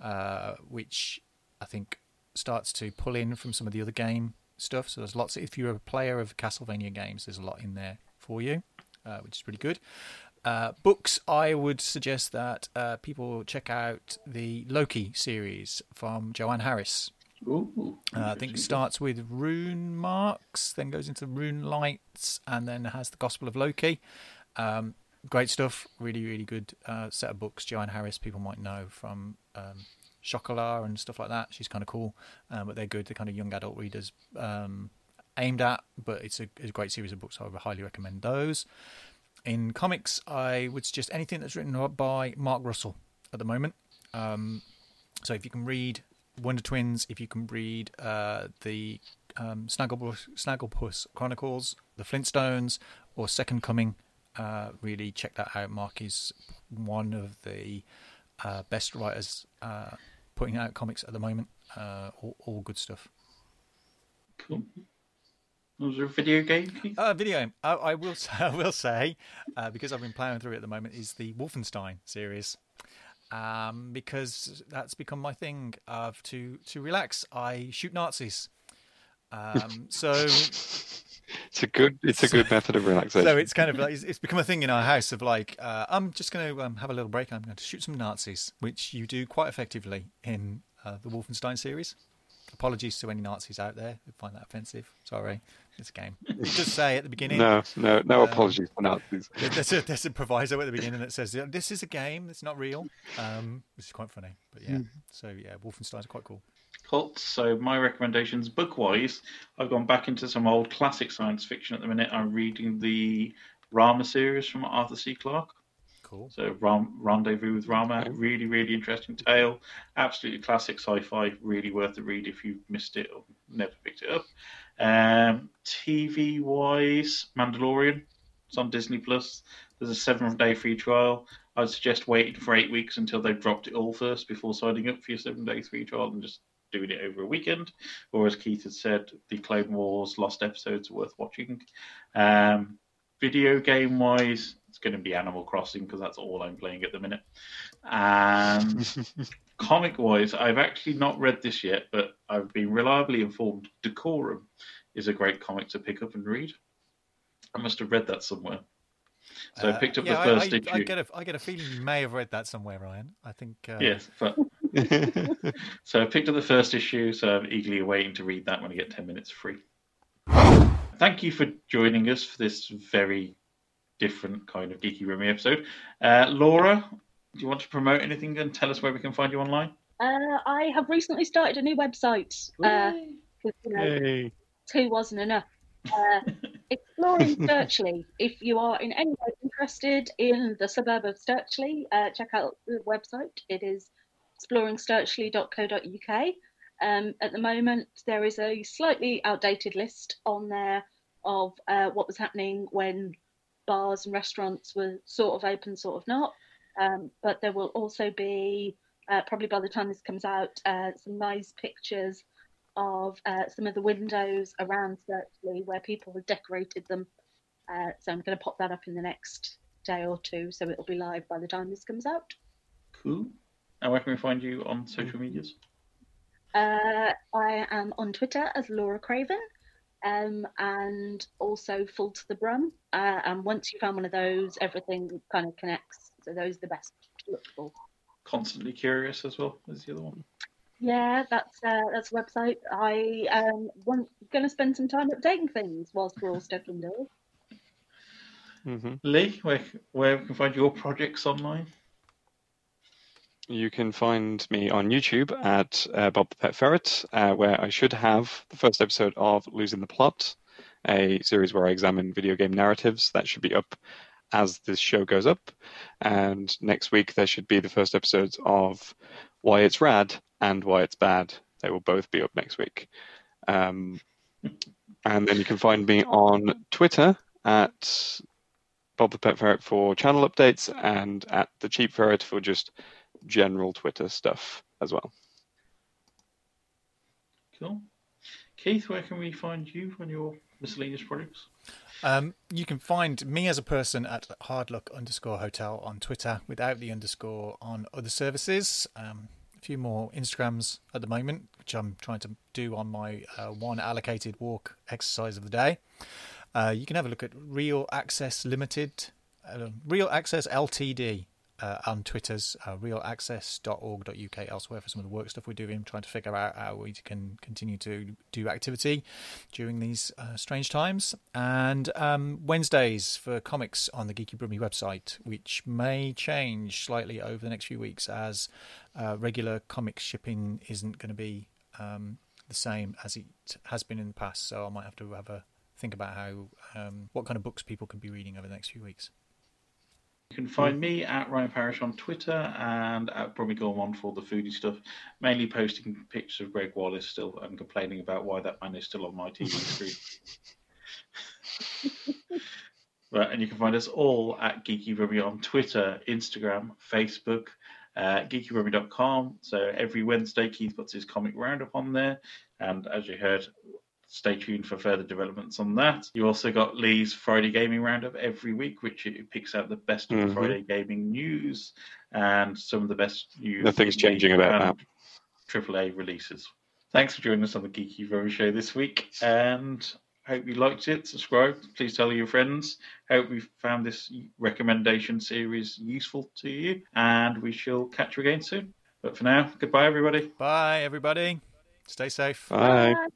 uh, which I think starts to pull in from some of the other game stuff. So there's lots. if you're a player of Castlevania games, there's a lot in there for you, uh, which is pretty good. Uh, books, I would suggest that uh, people check out the Loki series from Joanne Harris. Ooh, Uh, I think it starts with Runemarks, then goes into rune lights, and then has the Gospel of Loki. Um, great stuff. Really, really good uh, set of books. Joanne Harris, people might know from um, Chocolat and stuff like that. She's kind of cool, um, but they're good. They're kind of young adult readers um, aimed at, but it's a, it's a great series of books. I would highly recommend those. In comics, I would suggest anything that's written by Mark Russell at the moment. Um, so if you can read Wonder Twins, if you can read uh, the um, Snagglepuss, Snagglepuss Chronicles, the Flintstones, or Second Coming, uh, really check that out. Mark is one of the uh, best writers uh, putting out comics at the moment. Uh, all, all good stuff. cool. Was there a video game, Keith? Uh, video game. I, I will. Say, I will say uh, because I've been ploughing through it at the moment is the Wolfenstein series. Um, because that's become my thing. Of to to relax, I shoot Nazis. Um, so It's a good. It's a good method of relaxation. so it's kind of like it's, it's become a thing in our house of like uh, I'm just going to um, have a little break. I'm going to shoot some Nazis, which you do quite effectively in uh, the Wolfenstein series. Apologies to any Nazis out there who find that offensive. Sorry, it's a game. Just say at the beginning. no, no, no Um, apologies for Nazis. There- There's a, there's a proviso at the beginning that says this is a game. It's not real. Um, which is quite funny. But yeah, so yeah, Wolfenstein's quite cool. Cool. So my recommendations, book-wise, I've gone back into some old classic science fiction at the minute. I'm reading the Rama series from Arthur C. Clarke. Cool. So Ram- Rendezvous with Rama, Okay. really, really interesting tale. Absolutely classic sci-fi. Really worth the read if you've missed it or never picked it up. Um, TV-wise, Mandalorian. It's on Disney Plus. There's a seven-day free trial. I'd suggest waiting for eight weeks until they've dropped it all first before signing up for your seven-day free trial and just doing it over a weekend. Or as Keith had said, the Clone Wars lost episodes are worth watching. Um, video game wise, it's going to be Animal Crossing because that's all I'm playing at the minute. And comic wise, I've actually not read this yet, but I've been reliably informed Decorum is a great comic to pick up and read. I must have read that somewhere. So I Uh, picked up yeah, the I- first I, issue. I, get a, I get a feeling you may have read that somewhere, Ryan. I think. Uh, Yes, but so I picked up the first issue, so I'm eagerly awaiting to read that when I get 10 minutes free. Thank you for joining us for this very different kind of Geeky Brummy episode. Uh, Laura, do you want to promote anything and tell us where we can find you online? Uh, I have recently started a new website. Uh, 'cause, you know, two wasn't enough. Uh, exploring Stirchley. If you are in any way interested in the suburb of Stirchley, uh, check out the website. It is exploringstirchley.co.uk. Um, at the moment, there is a slightly outdated list on there of uh, what was happening when bars and restaurants were sort of open, sort of not. Um, but there will also be, uh, probably by the time this comes out, uh, some nice pictures of uh, some of the windows around Stirchley where people have decorated them. Uh, so I'm going to pop that up in the next day or two, so it'll be live by the time this comes out. Cool. And where can we find you on social medias? Uh, I am on Twitter as Laura Craven, um, and also Full to the Brum. Uh, and once you found one of those, everything kind of connects. So those are the best to look for. Constantly Curious as well as the other one. Yeah, that's uh, that's a website. I um want going to spend some time updating things whilst we're all stuck indoors. hmm Lee, where, where we can find your projects online? You can find me on YouTube at uh, Bob the Pet Ferret, uh, where I should have the first episode of Losing the Plot, a series where I examine video game narratives. That should be up as this show goes up. And next week, there should be the first episodes of Why It's Rad and Why It's Bad. They will both be up next week. Um, and then you can find me on Twitter at Bob the Pet Ferret for channel updates and at the Cheap Ferret for just general Twitter stuff as well. Cool. Keith, where can we find you on your miscellaneous projects? Um, you can find me as a person at hardluck underscore hotel on Twitter without the underscore on other services. Um, a few more Instagrams at the moment, which I'm trying to do on my uh, one allocated walk exercise of the day. Uh, you can have a look at Real Access Limited, uh, Real Access Ltd. Uh, on Twitter's uh, realaccess.org.uk elsewhere for some of the work stuff we're doing, trying to figure out how we can continue to do activity during these uh, strange times. And um, Wednesdays for comics on the Geeky Brummy website, which may change slightly over the next few weeks as uh, regular comics shipping isn't going to be um, the same as it has been in the past. So I might have to have a think about how um, what kind of books people can be reading over the next few weeks. You can find me at Ryan Parrish on Twitter and at Brummy Gourmand for the foodie stuff, mainly posting pictures of Gregg Wallace still and complaining about why that man is still on my TV screen. Right, and you can find us all at Geeky Brummy on Twitter, Instagram, Facebook, uh, geekybrummy.com. So every Wednesday, Keith puts his comic roundup on there. And as you heard, stay tuned for further developments on that. You also got Lee's Friday Gaming Roundup every week, which it picks out the best of Mhm. the Friday gaming news and some of the best news. Nothing's changing about and AAA releases. Thanks for joining us on the Geeky Brummy Show this week, and hope you liked it. Subscribe. Please tell your friends. Hope you found this recommendation series useful to you, and we shall catch you again soon. But for now, goodbye, everybody. Bye, everybody. Stay safe. Bye. Bye.